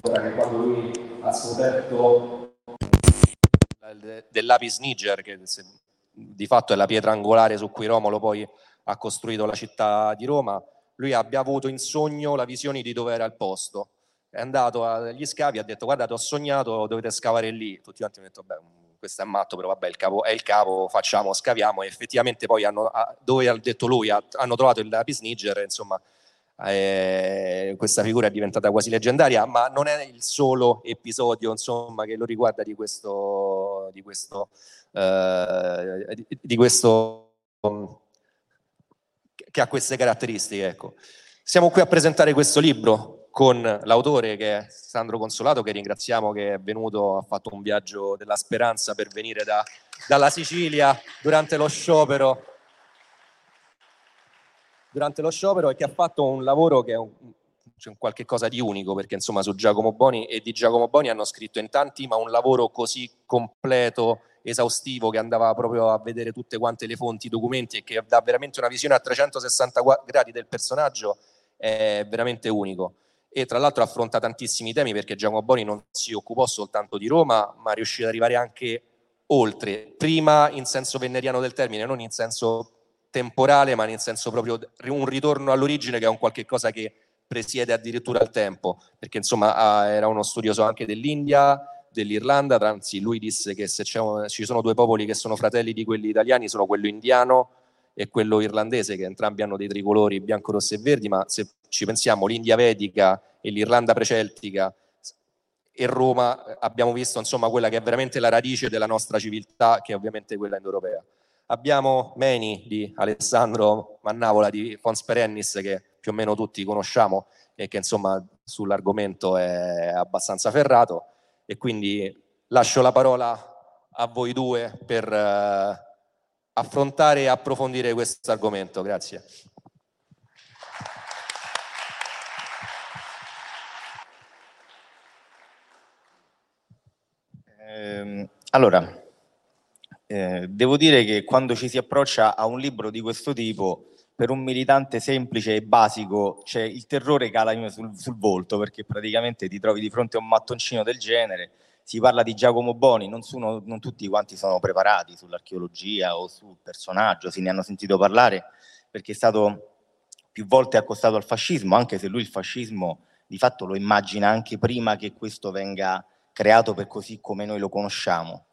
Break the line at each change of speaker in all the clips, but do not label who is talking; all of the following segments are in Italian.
Che quando lui ha scoperto dell'Apis Niger, che di fatto è la pietra angolare su cui Romolo poi ha costruito la città di Roma, lui abbia avuto in sogno la visione di dove era il posto. È andato agli scavi, ha detto guardate ho sognato, dovete scavare lì. Tutti quanti hanno detto beh, questo è matto, però vabbè il capo, è il capo, facciamo, scaviamo. E effettivamente poi hanno, dove ha detto lui, hanno trovato il lapis niger, insomma eh, questa figura è diventata quasi leggendaria, ma non è il solo episodio insomma, che lo riguarda di questo, di questo, eh, di, di questo che ha queste caratteristiche. Ecco. Siamo qui a presentare questo libro con l'autore che è Sandro Consolato, che ringraziamo che è venuto, ha fatto un viaggio della speranza per venire da, dalla Sicilia durante lo sciopero durante lo sciopero e che ha fatto un lavoro che è un, cioè qualche cosa di unico perché insomma su Giacomo Boni e di Giacomo Boni hanno scritto in tanti ma un lavoro così completo esaustivo che andava proprio a vedere tutte quante le fonti, i documenti e che dà veramente una visione a 360 gradi del personaggio è veramente unico. E tra l'altro affronta tantissimi temi perché Giacomo Boni non si occupò soltanto di Roma ma riuscì ad arrivare anche oltre, prima in senso venneriano del termine, non in senso temporale ma in senso proprio un ritorno all'origine che è un qualche cosa che presiede addirittura il tempo perché insomma era uno studioso anche dell'India dell'Irlanda, anzi lui disse che se ci sono due popoli che sono fratelli di quelli italiani sono quello indiano e quello irlandese, che entrambi hanno dei tricolori bianco, rosso e verdi, ma se ci pensiamo l'India vedica e l'Irlanda preceltica e Roma abbiamo visto insomma quella che è veramente la radice della nostra civiltà, che è ovviamente quella indoeuropea. Abbiamo Meni di Alessandro Mannavola di Fons Perennis, che più o meno tutti conosciamo e che insomma sull'argomento è abbastanza ferrato e quindi lascio la parola a voi due per eh, affrontare e approfondire questo argomento. Grazie.
Eh, allora, eh, devo dire che quando ci si approccia a un libro di questo tipo, per un militante semplice e basico c'è il terrore cala sul, sul, volto perché praticamente ti trovi di fronte a un mattoncino del genere. Si parla di Giacomo Boni, non, sono, non tutti quanti sono preparati sull'archeologia o sul personaggio, se ne hanno sentito parlare perché è stato più volte accostato al fascismo, anche se lui il fascismo di fatto lo immagina anche prima che questo venga creato per così come noi lo conosciamo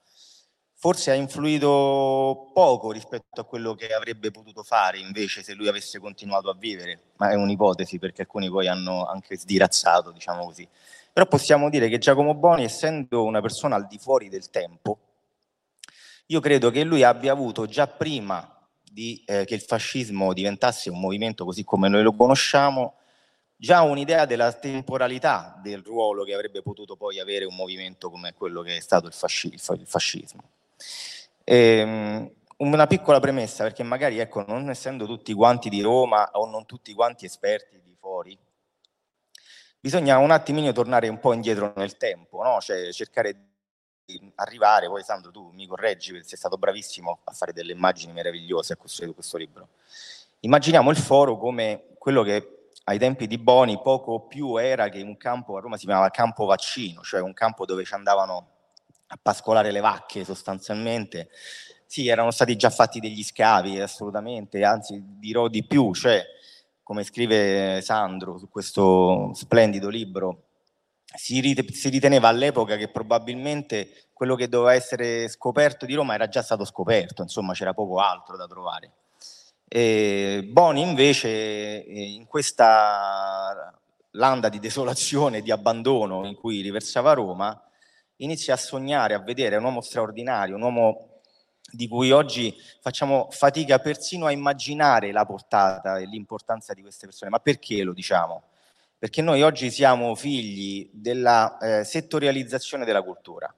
forse ha influito poco rispetto a quello che avrebbe potuto fare invece se lui avesse continuato a vivere, ma è un'ipotesi perché alcuni poi hanno anche sdirazzato, diciamo così. Però possiamo dire che Giacomo Boni, essendo una persona al di fuori del tempo, io credo che lui abbia avuto già prima di, eh, che il fascismo diventasse un movimento così come noi lo conosciamo, già un'idea della temporalità del ruolo che avrebbe potuto poi avere un movimento come quello che è stato il, fasci- il fascismo. Ehm, una piccola premessa, perché magari ecco, non essendo tutti quanti di Roma o non tutti quanti esperti di fuori, bisogna un attimino tornare un po' indietro nel tempo, no? cioè cercare di arrivare, poi Sandro tu mi correggi perché sei stato bravissimo a fare delle immagini meravigliose a costruire questo libro. Immaginiamo il foro come quello che ai tempi di Boni poco più era che un campo, a Roma si chiamava campo vaccino, cioè un campo dove ci andavano a pascolare le vacche sostanzialmente. Sì, erano stati già fatti degli scavi, assolutamente, anzi dirò di più, cioè, come scrive Sandro su questo splendido libro, si, riteneva all'epoca che probabilmente quello che doveva essere scoperto di Roma era già stato scoperto, insomma c'era poco altro da trovare. E Boni invece in questa landa di desolazione di abbandono in cui riversava Roma, inizia a sognare, a vedere un uomo straordinario, un uomo di cui oggi facciamo fatica persino a immaginare la portata e l'importanza di queste persone. Ma perché lo diciamo? Perché noi oggi siamo figli della eh, settorializzazione della cultura.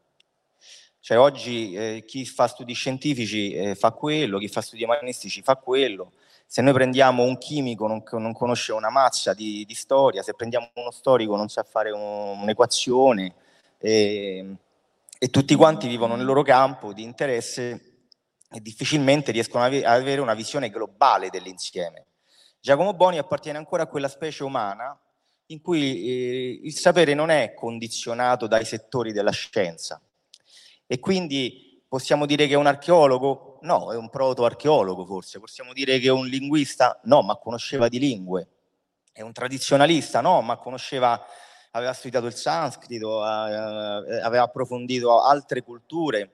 Cioè oggi eh, chi fa studi scientifici eh, fa quello, chi fa studi umanistici fa quello. Se noi prendiamo un chimico non, non conosce una mazza di, di, storia, se prendiamo uno storico non sa fare un, un'equazione, e, e tutti quanti vivono nel loro campo di interesse e difficilmente riescono ad avere una visione globale dell'insieme. Giacomo Boni appartiene ancora a quella specie umana in cui eh, il sapere non è condizionato dai settori della scienza. E quindi possiamo dire che è un archeologo? No, è un proto-archeologo forse. Possiamo dire che è un linguista? No, ma conosceva di lingue. È un tradizionalista? No, ma conosceva, aveva studiato il sanscrito, aveva approfondito altre culture.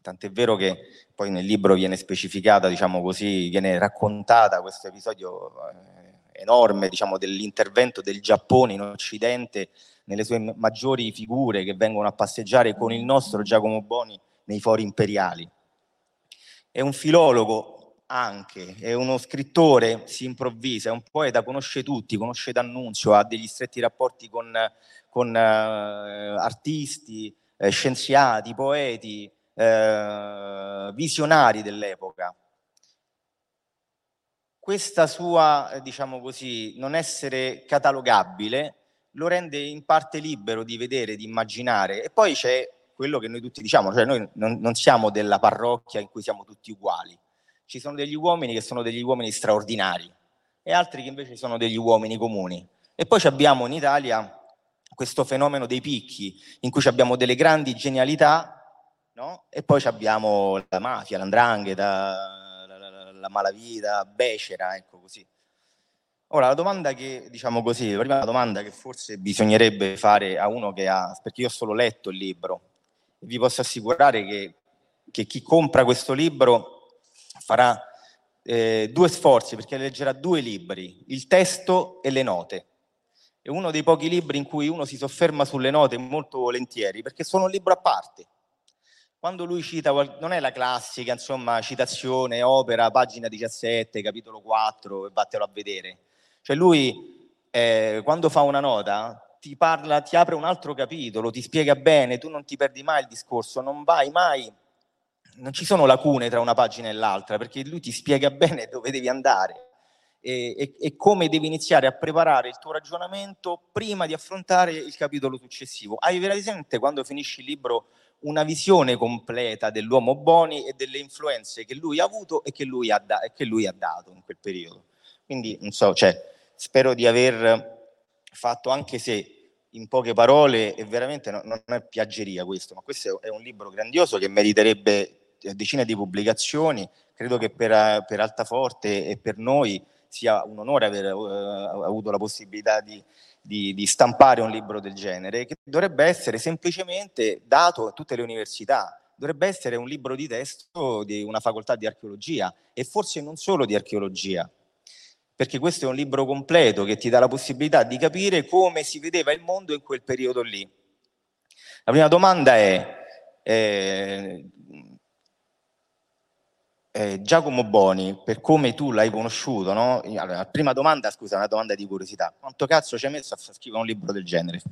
Tant'è vero che poi nel libro viene specificata, diciamo così, viene raccontata questo episodio eh, enorme diciamo, dell'intervento del Giappone in Occidente nelle sue maggiori figure che vengono a passeggiare con il nostro Giacomo Boni nei fori imperiali. È un filologo anche, è uno scrittore, si improvvisa, è un poeta, conosce tutti, conosce D'Annunzio, ha degli stretti rapporti con, con uh, artisti, eh, scienziati, poeti, eh, visionari dell'epoca questa sua, eh, diciamo così, non essere catalogabile lo rende in parte libero di vedere, di immaginare. E poi c'è quello che noi tutti diciamo, cioè noi non, non siamo della parrocchia in cui siamo tutti uguali. Ci sono degli uomini che sono degli uomini straordinari e altri che invece sono degli uomini comuni. E poi abbiamo in Italia questo fenomeno dei picchi, in cui abbiamo delle grandi genialità, no? e poi abbiamo la mafia, l'andrangheta, la malavita, becera, ecco così. Ora, la domanda che, diciamo così, la prima domanda che forse bisognerebbe fare a uno che ha, perché io ho solo letto il libro, vi posso assicurare che, che chi compra questo libro farà eh, due sforzi, perché leggerà due libri, il testo e le note. È uno dei pochi libri in cui uno si sofferma sulle note molto volentieri, perché sono un libro a parte quando lui cita, non è la classica, insomma, citazione, opera, pagina 17, capitolo 4, e vattelo a vedere. Cioè lui, eh, quando fa una nota, ti parla, ti apre un altro capitolo, ti spiega bene, tu non ti perdi mai il discorso, non vai mai, non ci sono lacune tra una pagina e l'altra, perché lui ti spiega bene dove devi andare e, e, e come devi iniziare a preparare il tuo ragionamento prima di affrontare il capitolo successivo. Hai veramente, quando finisci il libro, una visione completa dell'uomo Boni e delle influenze che lui ha avuto e che lui ha, da- che lui ha dato in quel periodo. Quindi, non so, cioè, spero di aver fatto, anche se in poche parole, e veramente no, non è piaggeria questo, ma questo è un libro grandioso che meriterebbe decine di pubblicazioni. Credo che per, per Altaforte e per noi sia un onore aver uh, avuto la possibilità di, di, di, stampare un libro del genere, che dovrebbe essere semplicemente dato a tutte le università, dovrebbe essere un libro di testo di una facoltà di archeologia e forse non solo di archeologia, perché questo è un libro completo che ti dà la possibilità di capire come si vedeva il mondo in quel periodo lì. La prima domanda è, eh, eh, Giacomo Boni, per come tu l'hai conosciuto, no? Allora, prima domanda, scusa, una domanda di curiosità. Quanto cazzo ci hai messo a scrivere un libro del genere?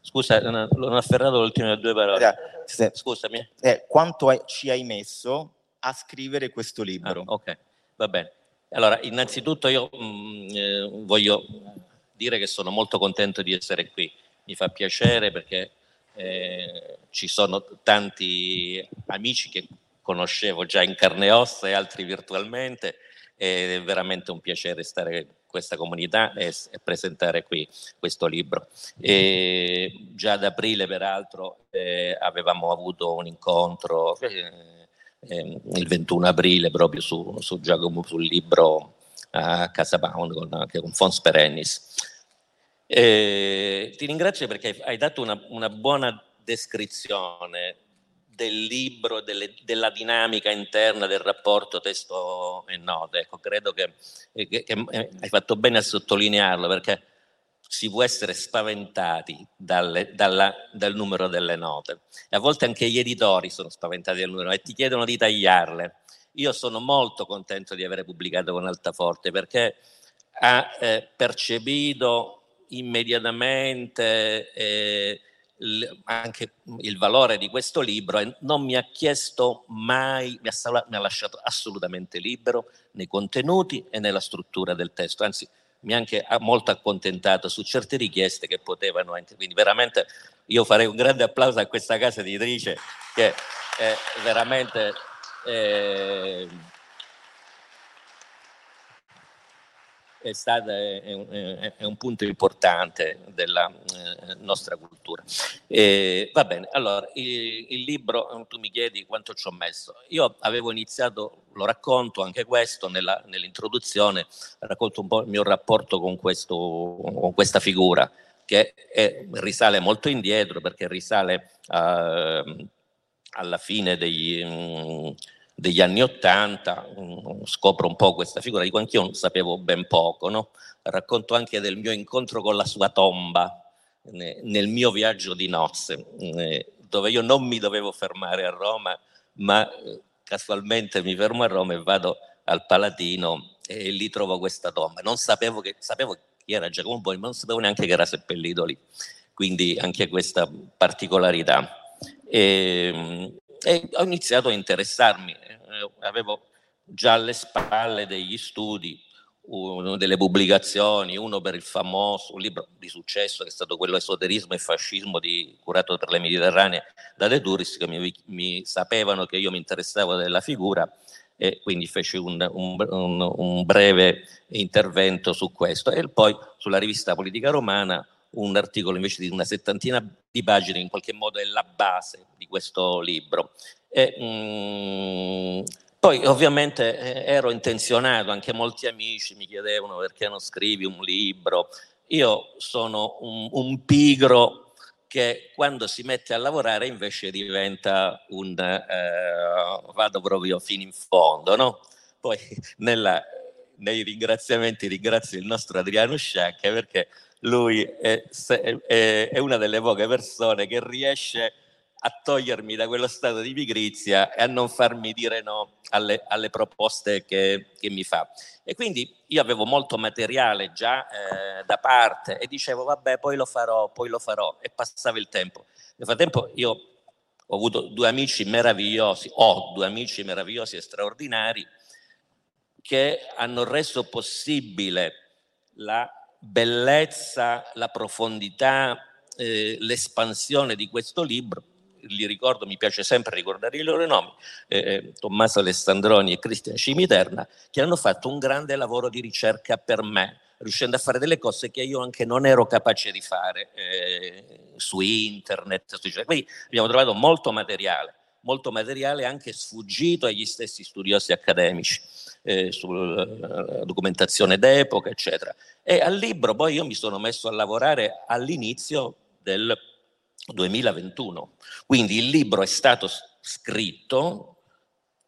Scusa, non ho afferrato le ultime due parole.
Se, Scusami. Eh, quanto hai, ci hai messo a scrivere questo libro?
Ah, ok, va bene. Allora, innanzitutto io mh, mm, eh, voglio dire che sono molto contento di essere qui. Mi fa piacere perché eh, ci sono tanti amici che conoscevo già in carne e ossa e altri virtualmente è veramente un piacere stare in questa comunità e, e presentare qui questo libro. E già ad aprile peraltro eh, avevamo avuto un incontro eh, eh, il 21 aprile proprio su, su Giacomo sul libro a Casa Pound con, con Fons Perennis. ti ringrazio perché hai dato una, una buona descrizione del libro, delle, della dinamica interna del rapporto testo e note. Ecco, credo che, che, che, eh, hai fatto bene a sottolinearlo perché si può essere spaventati dalle, dalla, dal numero delle note. E a volte anche gli editori sono spaventati dal numero e ti chiedono di tagliarle. Io sono molto contento di aver pubblicato con Altaforte perché ha eh, percepito immediatamente eh, anche il valore di questo libro e non mi ha chiesto mai, mi ha, mi ha, lasciato assolutamente libero nei contenuti e nella struttura del testo, anzi mi ha anche molto accontentato su certe richieste che potevano anche, quindi veramente io farei un grande applauso a questa casa editrice che è veramente... Eh, è, stata, è, è un punto importante della eh, nostra cultura. E, va bene, allora il, il, libro, tu mi chiedi quanto ci ho messo. Io avevo iniziato, lo racconto anche questo nella, nell'introduzione, racconto un po' il mio rapporto con, questo, con questa figura che è, risale molto indietro perché risale a, alla fine degli, mm, degli anni Ottanta, scopro un po' questa figura, dico anch'io sapevo ben poco, no? racconto anche del mio incontro con la sua tomba nel mio viaggio di nozze, dove io non mi dovevo fermare a Roma, ma eh, casualmente mi fermo a Roma e vado al Palatino e lì trovo questa tomba. Non sapevo che, sapevo chi era Giacomo Boni, ma non sapevo neanche che era seppellito lì. Quindi anche questa particolarità. E, e ho iniziato a interessarmi, eh, avevo già alle spalle degli studi, delle pubblicazioni, uno per il famoso un libro di successo che è stato quello Esoterismo e Fascismo di, curato per le Mediterranee da De Turis, che mi, mi sapevano che io mi interessavo della figura e quindi feci un, un, un, breve intervento su questo. E poi sulla rivista Politica Romana un articolo invece di una settantina di pagine in qualche modo è la base di questo libro. E, mm, poi ovviamente eh, ero intenzionato, anche molti amici mi chiedevano perché non scrivi un libro. Io sono un, un pigro che quando si mette a lavorare invece diventa un eh, vado proprio fino in fondo, no? Poi nella, nei ringraziamenti ringrazio il nostro Adriano Sciacca perché lui è, è, è, una delle poche persone che riesce a togliermi da quello stato di pigrizia e a non farmi dire no alle, alle proposte che, che, mi fa. E quindi io avevo molto materiale già eh, da parte e dicevo vabbè poi lo farò, poi lo farò e passava il tempo. Nel frattempo io ho avuto due amici meravigliosi, ho due amici meravigliosi e straordinari che hanno reso possibile la bellezza, la profondità, eh, l'espansione di questo libro li ricordo, mi piace sempre ricordare i loro nomi, eh, eh, Tommaso Alessandroni e Cristian Cimiterna, che hanno fatto un grande lavoro di ricerca per me, riuscendo a fare delle cose che io anche non ero capace di fare eh, su internet. Su, quindi abbiamo trovato molto materiale, molto materiale anche sfuggito agli stessi studiosi accademici. Eh, sulla documentazione d'epoca, eccetera. E al libro poi io mi sono messo a lavorare all'inizio del 2021. Quindi il libro è stato scritto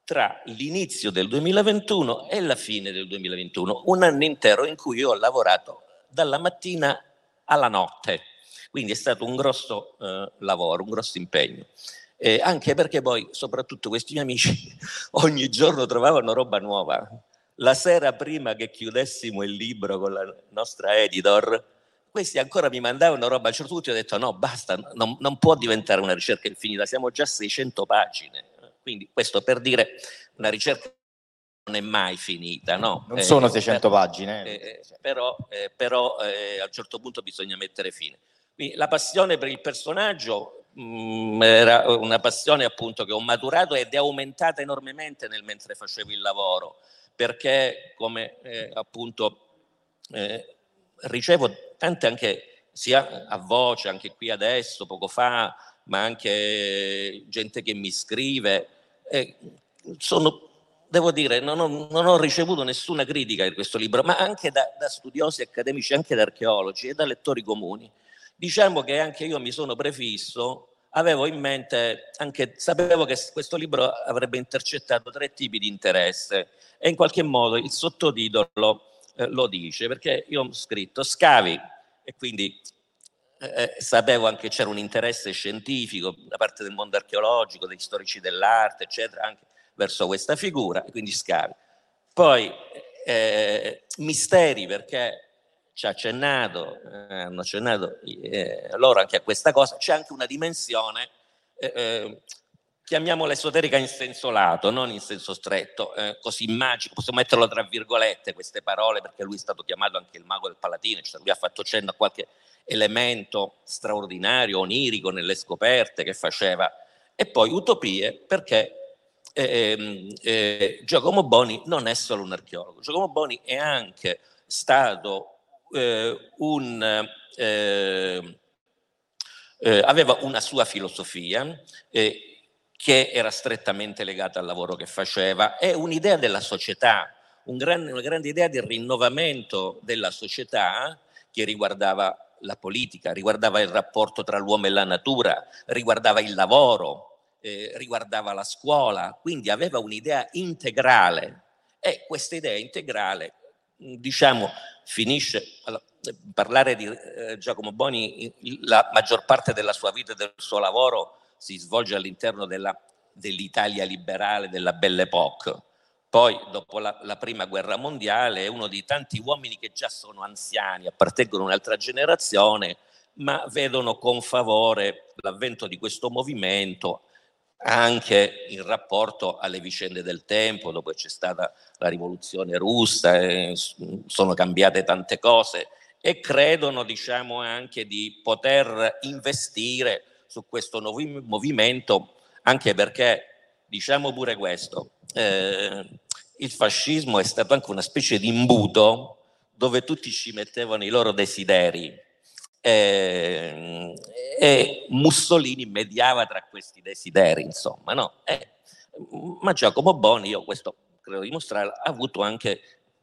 tra l'inizio del 2021 e la fine del 2021, un anno intero in cui io ho lavorato dalla mattina alla notte. Quindi è stato un grosso eh, lavoro, un grosso impegno. Eh, anche perché poi, soprattutto questi miei amici, ogni giorno trovavano roba nuova. La sera prima che chiudessimo il libro con la nostra editor, questi ancora mi mandavano roba, a un certo punto ho detto no, basta, non, non può diventare una ricerca infinita, siamo già a 600 pagine. Quindi questo per dire una ricerca non è mai finita, no?
Non sono eh, 600 per, pagine.
Eh, eh, però, eh, però eh, a un certo punto bisogna mettere fine. Quindi la passione per il personaggio mm, era una passione appunto che ho maturato ed è aumentata enormemente nel mentre facevo il lavoro, perché come eh, appunto ricevo tante anche sia a voce, anche qui adesso, poco fa, ma anche gente che mi scrive. Eh, sono, devo dire, non ho, non ho, ricevuto nessuna critica di questo libro, ma anche da, da studiosi accademici, anche da archeologi e da lettori comuni. Diciamo che anche io mi sono prefisso, avevo in mente, anche sapevo che questo libro avrebbe intercettato tre tipi di interesse e in qualche modo il sottotitolo eh, lo dice, perché io ho scritto scavi e quindi eh, eh, sapevo anche che c'era un interesse scientifico da parte del mondo archeologico, degli storici dell'arte, eccetera, anche verso questa figura, e quindi scavi. Poi eh, misteri, perché ci ha accennato, eh, hanno accennato eh, loro anche a questa cosa, c'è anche una dimensione eh, chiamiamola esoterica in senso lato, non in senso stretto, eh, così magico, possiamo metterlo tra virgolette queste parole perché lui è stato chiamato anche il mago del Palatino, cioè lui ha fatto cenno a qualche elemento straordinario, onirico nelle scoperte che faceva, e poi utopie perché eh, eh, Giacomo Boni non è solo un archeologo, Giacomo Boni è anche stato eh, un... Eh, eh, aveva una sua filosofia che era strettamente legata al lavoro che faceva. E un'idea della società, un grande, una grande idea di rinnovamento della società che riguardava la politica, riguardava il rapporto tra l'uomo e la natura, riguardava il lavoro, eh, riguardava la scuola, quindi aveva un'idea integrale. E questa idea integrale, diciamo, finisce, allora, parlare di eh, Giacomo Boni, la maggior parte della sua vita e del suo lavoro si svolge all'interno della, dell'Italia liberale della Belle Époque, poi, dopo la, la, prima guerra mondiale, è uno di tanti uomini che già sono anziani, appartengono a un'altra generazione, ma vedono con favore l'avvento di questo movimento anche in rapporto alle vicende del tempo, dopo c'è stata la rivoluzione russa, sono cambiate tante cose e credono diciamo, anche di poter investire su questo nuovo movimento, anche perché, diciamo pure questo, eh, il fascismo è stato anche una specie di imbuto dove tutti ci mettevano i loro desideri eh, e Mussolini mediava tra questi desideri, insomma, no? Eh, ma Giacomo Boni, io questo credo dimostrare, ha avuto anche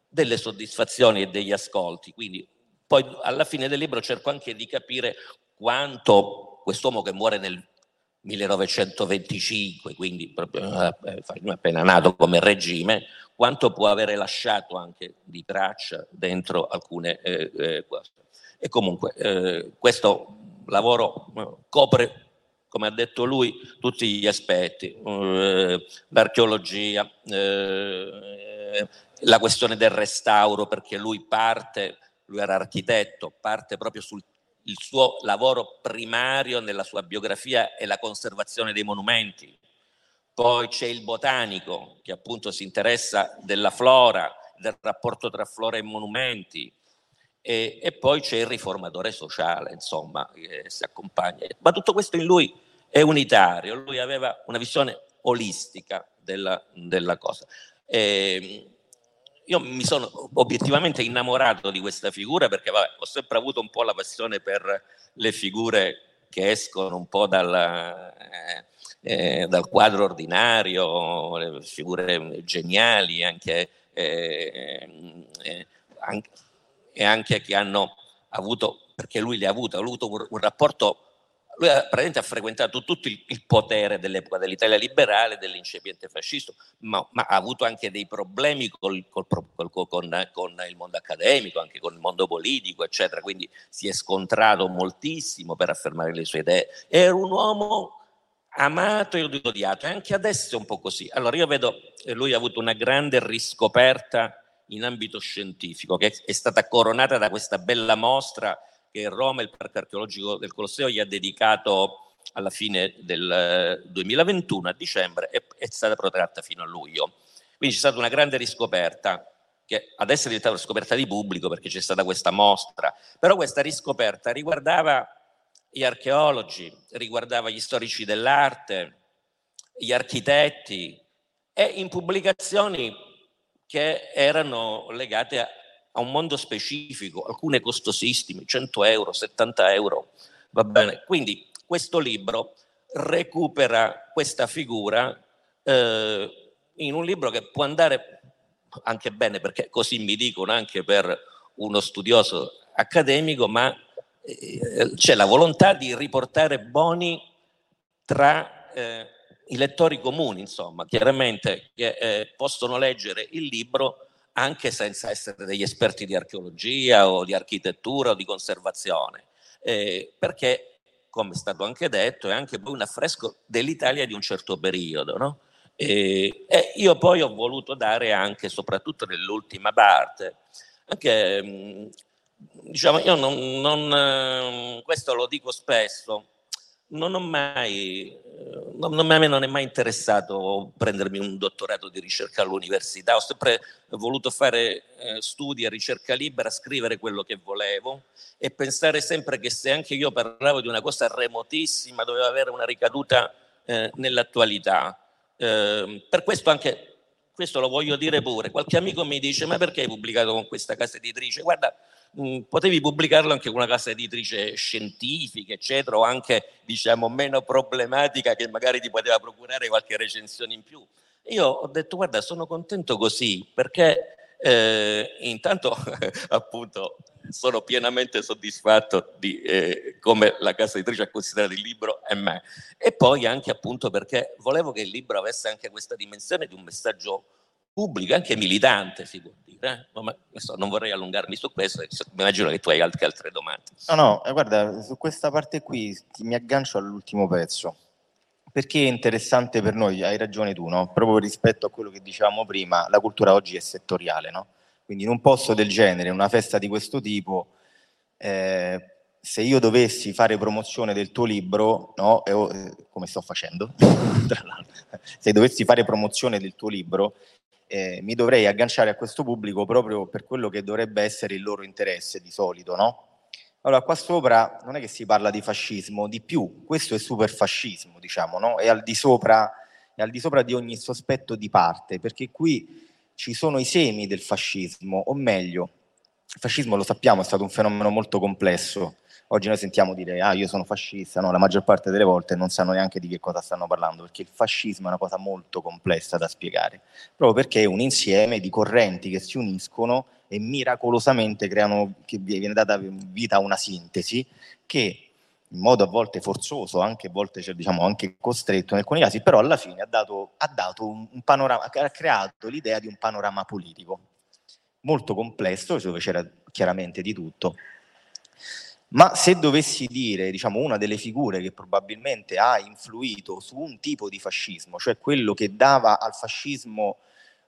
delle soddisfazioni e degli ascolti, quindi poi alla fine del libro cerco anche di capire quanto quest'uomo che muore nel 1925, quindi proprio eh, appena nato come regime, quanto può avere lasciato anche di traccia dentro alcune eh, eh. E comunque eh, questo lavoro eh, copre, come ha detto lui, tutti gli aspetti, l'archeologia, la questione del restauro, perché lui parte, lui era architetto, parte proprio sul suo lavoro primario nella sua biografia è la conservazione dei monumenti. Poi c'è il botanico che appunto si interessa della flora, del rapporto tra flora e monumenti. E, e poi c'è il riformatore sociale, insomma, che si accompagna. Ma tutto questo in lui è unitario, lui aveva una visione olistica della, della cosa. E, io mi sono obiettivamente innamorato di questa figura perché vabbè, ho sempre avuto un po' la passione per le figure che escono un po' dal, eh, eh, dal quadro ordinario, le figure geniali anche, eh, eh anche, e anche che hanno avuto, perché lui le ha avuto, ha avuto un, un rapporto lui ha, praticamente ha frequentato tutto il, il potere dell'epoca dell'Italia liberale, dell'incipiente fascismo, ma, ma, ha avuto anche dei problemi col, col, col, con, con, il mondo accademico, anche con il mondo politico, eccetera. Quindi si è scontrato moltissimo per affermare le sue idee. Era un uomo amato e odiato, e anche adesso è un po' così. Allora io vedo che lui ha avuto una grande riscoperta in ambito scientifico, che è stata coronata da questa bella mostra che Roma, il Parco archeologico del Colosseo, gli ha dedicato alla fine del 2021, eh, a dicembre, e è stata protratta fino a luglio. Quindi c'è stata una grande riscoperta, che adesso è diventata una scoperta di pubblico perché c'è stata questa mostra, però questa riscoperta riguardava gli archeologi, riguardava gli storici dell'arte, gli architetti e in pubblicazioni che erano legate a, a un mondo specifico, alcune costosissime, 100 euro, 70 euro, va bene. Quindi questo libro recupera questa figura eh, in un libro che può andare anche bene, perché così mi dicono anche per uno studioso accademico, ma eh, c'è la volontà di riportare Boni tra eh, i lettori comuni, insomma, chiaramente che eh, possono leggere il libro anche senza essere degli esperti di archeologia o di architettura o di conservazione, eh, perché, come è stato anche detto, è anche poi un affresco dell'Italia di un certo periodo. No? E, e, io poi ho voluto dare anche, soprattutto nell'ultima parte, anche, diciamo, io non, non, questo lo dico spesso, non ho mai, non, non, non è mai interessato prendermi un dottorato di ricerca all'università, ho sempre voluto fare eh, studi a ricerca libera, scrivere quello che volevo e pensare sempre che se anche io parlavo di una cosa remotissima doveva avere una ricaduta eh, nell'attualità. eh, per questo anche questo lo voglio dire pure. Qualche amico mi dice: Ma perché hai pubblicato con questa casa editrice? Guarda, mm, potevi pubblicarlo anche con una casa editrice scientifica, eccetera, o anche diciamo meno problematica che magari ti poteva procurare qualche recensione in più. Io ho detto: Guarda, sono contento così perché eh, intanto appunto sono pienamente soddisfatto di eh, come la casa editrice ha considerato il libro e me. E poi anche appunto perché volevo che il libro avesse anche questa dimensione di un messaggio pubblico, anche militante, si può dire. Eh? Ma, non vorrei allungarmi su questo, immagino che tu hai anche altre domande.
No, no, eh, guarda, su questa parte qui mi aggancio all'ultimo pezzo. Perché è interessante per noi, hai ragione tu, no? proprio rispetto a quello che dicevamo prima, la cultura oggi è settoriale, no? Quindi in un posto del genere, una festa di questo tipo, eh, se io dovessi fare promozione del tuo libro, no, eh, come sto facendo, se dovessi fare promozione del tuo libro, eh, mi dovrei agganciare a questo pubblico proprio per quello che dovrebbe essere il loro interesse di solito, no? Allora, qua sopra non è che si parla di fascismo, di più, questo è superfascismo, diciamo, no? È al di sopra, è al di, sopra di ogni sospetto di parte, perché qui ci sono i semi del fascismo, o meglio, il fascismo lo sappiamo è stato un fenomeno molto complesso. Oggi noi sentiamo dire ah io sono fascista, no, la maggior parte delle volte non sanno neanche di che cosa stanno parlando, perché il fascismo è una cosa molto complessa da spiegare, proprio perché è un insieme di correnti che si uniscono e miracolosamente creano, che viene data vita a una sintesi che in modo a volte forzoso, anche a volte cioè, diciamo anche costretto in alcuni casi, però alla fine ha dato, ha dato un, panorama, ha creato l'idea di un panorama politico. Molto complesso, dove c'era chiaramente di tutto. Ma se dovessi dire, diciamo, una delle figure che probabilmente ha influito su un tipo di fascismo, cioè quello che dava al fascismo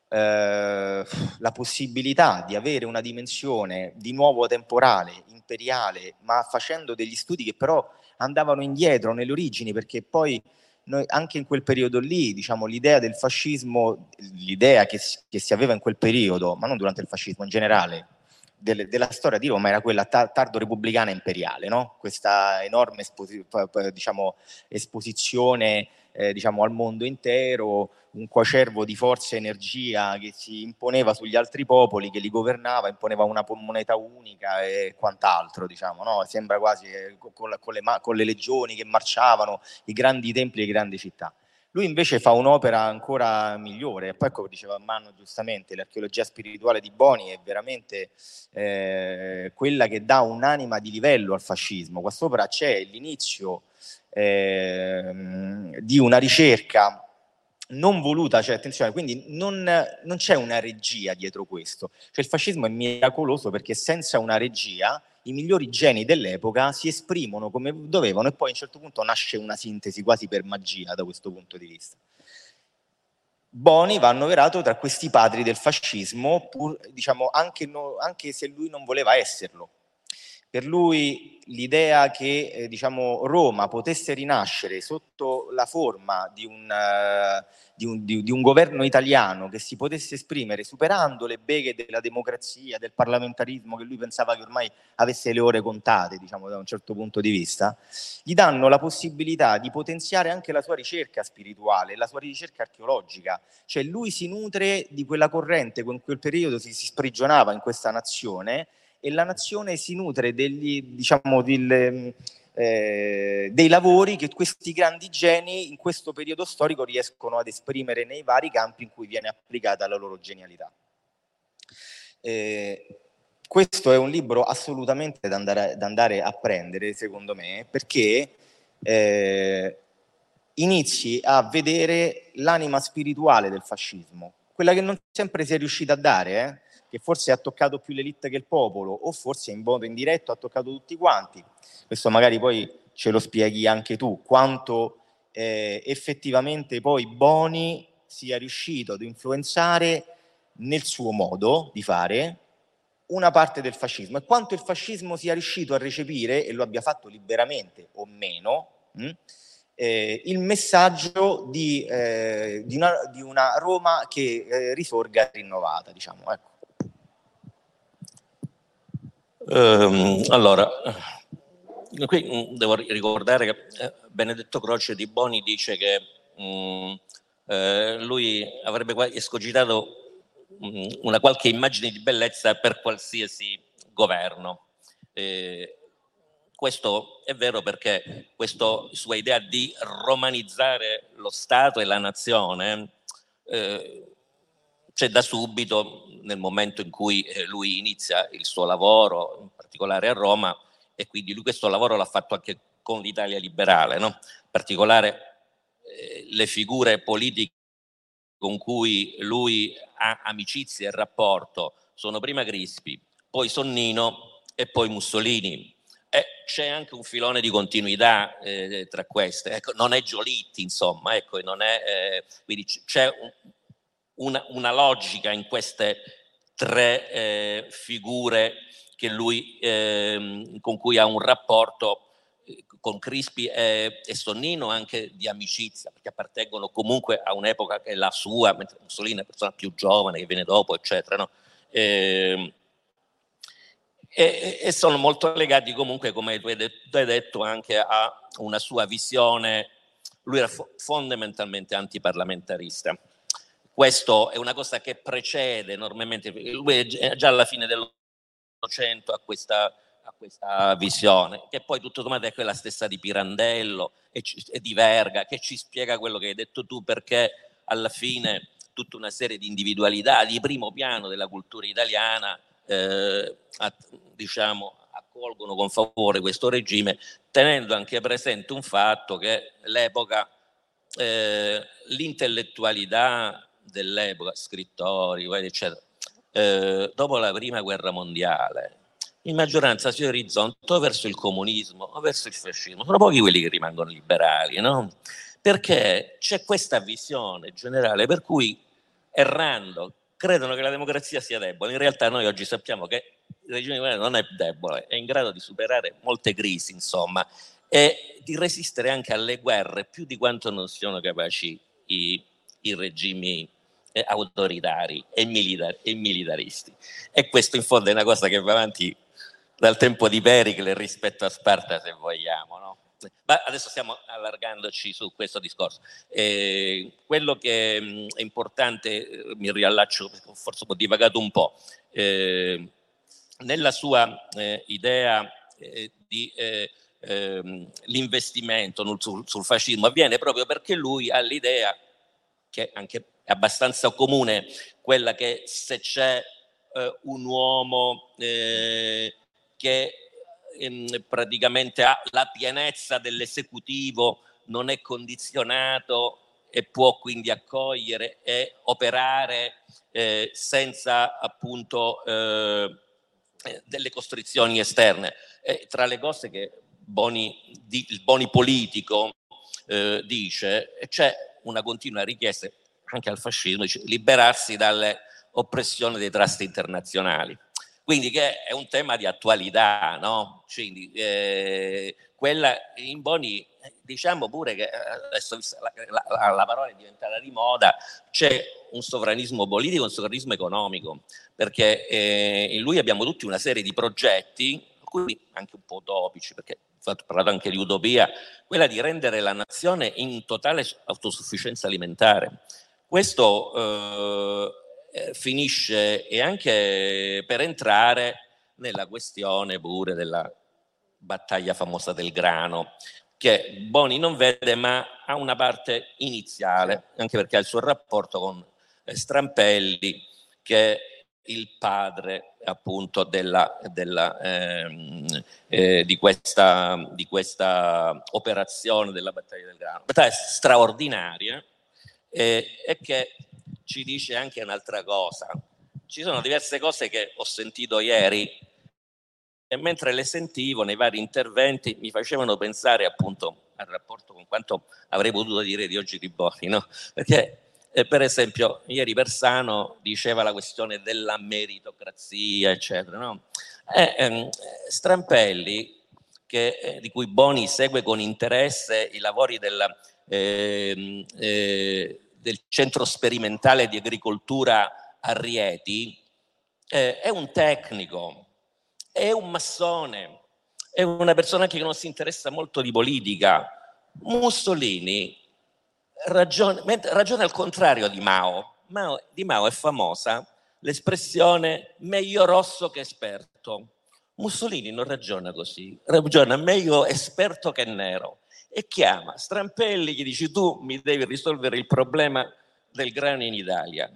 eh, la possibilità di avere una dimensione di nuovo temporale, imperiale, ma facendo degli studi che però andavano indietro nelle origini, perché poi noi, anche in quel periodo lì, diciamo, l'idea del fascismo, l'idea che, che, si aveva in quel periodo, ma non durante il fascismo in generale, del, della storia di Roma era quella ta- tardo repubblicana imperiale, no? questa enorme esposi- diciamo, esposizione eh, diciamo, al mondo intero, un coacervo di forza e energia che si imponeva sugli altri popoli, che li governava, imponeva una moneta unica e quant'altro, diciamo, no? sembra quasi eh, con, con, le, con le legioni che marciavano, i grandi templi e le grandi città. Lui invece fa un'opera ancora migliore, e poi come diceva Manno giustamente, l'archeologia spirituale di Boni è veramente eh, quella che dà un'anima di livello al fascismo. Qua sopra c'è l'inizio eh, di una ricerca non voluta, cioè attenzione, quindi non, non, c'è una regia dietro questo. Cioè il fascismo è miracoloso perché senza una regia i migliori geni dell'epoca si esprimono come dovevano e poi a un certo punto nasce una sintesi quasi per magia da questo punto di vista. Boni va annoverato tra questi padri del fascismo, pur, diciamo, anche, no, anche se lui non voleva esserlo. Per lui l'idea che eh, diciamo, Roma potesse rinascere sotto la forma di un, uh, di, un, di, di un, governo italiano che si potesse esprimere superando le beghe della democrazia, del parlamentarismo che lui pensava che ormai avesse le ore contate, diciamo, da un certo punto di vista, gli danno la possibilità di potenziare anche la sua ricerca spirituale, la sua ricerca archeologica. Cioè lui si nutre di quella corrente che in quel periodo si, si sprigionava in questa nazione e la nazione si nutre degli, diciamo, del, eh, dei lavori che questi grandi geni in questo periodo storico riescono ad esprimere nei vari campi in cui viene applicata la loro genialità. Eh, questo è un libro assolutamente da andare, da andare a prendere, secondo me, perché eh, inizi a vedere l'anima spirituale del fascismo, quella che non sempre si è riuscita a dare, eh? Che forse ha toccato più l'elite che il popolo o forse in modo indiretto ha toccato tutti quanti. Questo magari poi ce lo spieghi anche tu, quanto eh, effettivamente poi Boni sia riuscito ad influenzare nel suo modo di fare una parte del fascismo e quanto il fascismo sia riuscito a recepire, e lo abbia fatto liberamente o meno, mh, eh, il messaggio di, eh, di, una, di, una, Roma che eh, risorga rinnovata. Diciamo, ecco.
Um, allora, qui mm, devo ricordare che eh, Benedetto Croce di Boni dice che um, eh, lui avrebbe escogitato mm, una qualche immagine di bellezza per qualsiasi governo. Eh, questo è vero perché questa sua idea di romanizzare lo Stato e la nazione eh, c'è da subito nel momento in cui eh, lui inizia il suo lavoro, in particolare a Roma, e quindi lui questo lavoro l'ha fatto anche con l'Italia liberale, no? in particolare eh, le figure politiche con cui lui ha amicizia e rapporto sono prima Crispi, poi Sonnino e poi Mussolini. E c'è anche un filone di continuità eh, tra queste. Ecco, non è Giolitti, insomma, ecco, non è, eh, quindi c'è un, una, una, logica in queste tre eh, figure lui, ehm, con cui ha un rapporto eh, con Crispi e, e, Sonnino anche di amicizia, perché appartengono comunque a un'epoca che è la sua, mentre Mussolini è una persona più giovane che viene dopo, eccetera. No? E, e, e, sono molto legati comunque, come tu hai detto, anche a una sua visione, lui era fo- fondamentalmente antiparlamentarista. Questo è una cosa che precede enormemente, lui è già alla fine dell'Ottocento a questa, a questa visione, che poi tutto sommato è quella stessa di Pirandello e, e di Verga, che ci spiega quello che hai detto tu, perché alla fine tutta una serie di individualità di primo piano della cultura italiana eh, a, diciamo, accolgono con favore questo regime, tenendo anche presente un fatto che l'epoca, eh, l'intellettualità dell'epoca, scrittori, eccetera, eh, dopo la prima guerra mondiale, in maggioranza si orizzonta verso il comunismo o verso il fascismo. Sono pochi quelli che rimangono liberali, no? Perché c'è questa visione generale per cui errando credono che la democrazia sia debole. In realtà noi oggi sappiamo che il regime non è debole, è in grado di superare molte crisi, insomma, e di resistere anche alle guerre più di quanto non siano capaci i, i regimi eh, autoritari e, militar, e militaristi. E questo in fondo è una cosa che va avanti dal tempo di Pericle rispetto a Sparta, se vogliamo, no? Ma adesso stiamo allargandoci su questo discorso. Eh, quello che mh, è importante, eh, mi riallaccio, forse ho divagato un po', eh, nella sua eh, idea eh, di eh, ehm, l'investimento sul, sul, fascismo avviene proprio perché lui ha l'idea, che anche è abbastanza comune, quella che se c'è un uomo che ehm, praticamente ha la pienezza dell'esecutivo, non è condizionato e può quindi accogliere e operare eh, senza appunto eh, delle costrizioni esterne. E tra le cose che Boni, di, il Boni politico eh, dice, c'è una continua richiesta anche al fascismo, dice, liberarsi dalle oppressioni dei trust internazionali. Quindi che è un tema di attualità, no? Quindi, eh, quella in Boni, diciamo pure che eh, adesso la, la, la, parola è diventata di moda, c'è un sovranismo politico, un sovranismo economico, perché eh, in lui abbiamo tutti una serie di progetti, alcuni anche un po' utopici, perché ho parlato anche di utopia, quella di rendere la nazione in totale autosufficienza alimentare. Questo eh, eh, finisce e anche per entrare nella questione pure della battaglia famosa del grano, che Boni non vede ma ha una parte iniziale, anche perché ha il suo rapporto con eh, Strampelli, che è il padre appunto della, della, ehm, eh, di, questa, di, questa, operazione della battaglia del grano. Battaglia straordinaria eh, e che ci dice anche un'altra cosa. Ci sono diverse cose che ho sentito ieri e mentre le sentivo nei vari interventi mi facevano pensare appunto al rapporto con quanto avrei potuto dire di oggi di Borri, no? Perché eh, per esempio ieri Persano diceva la questione della meritocrazia, eccetera, no? E, ehm, Strampelli, che, eh, di cui Boni segue con interesse i lavori della, eh, del centro sperimentale di agricoltura a Rieti, eh, è un tecnico, è un massone, è una persona che non si interessa molto di politica. Mussolini ragiona, ragiona al contrario di Mao. Mao. Di Mao è famosa l'espressione meglio rosso che esperto. Mussolini non ragiona così, ragiona meglio esperto che nero e chiama Strampelli, gli dice tu mi devi risolvere il problema del grano in Italia.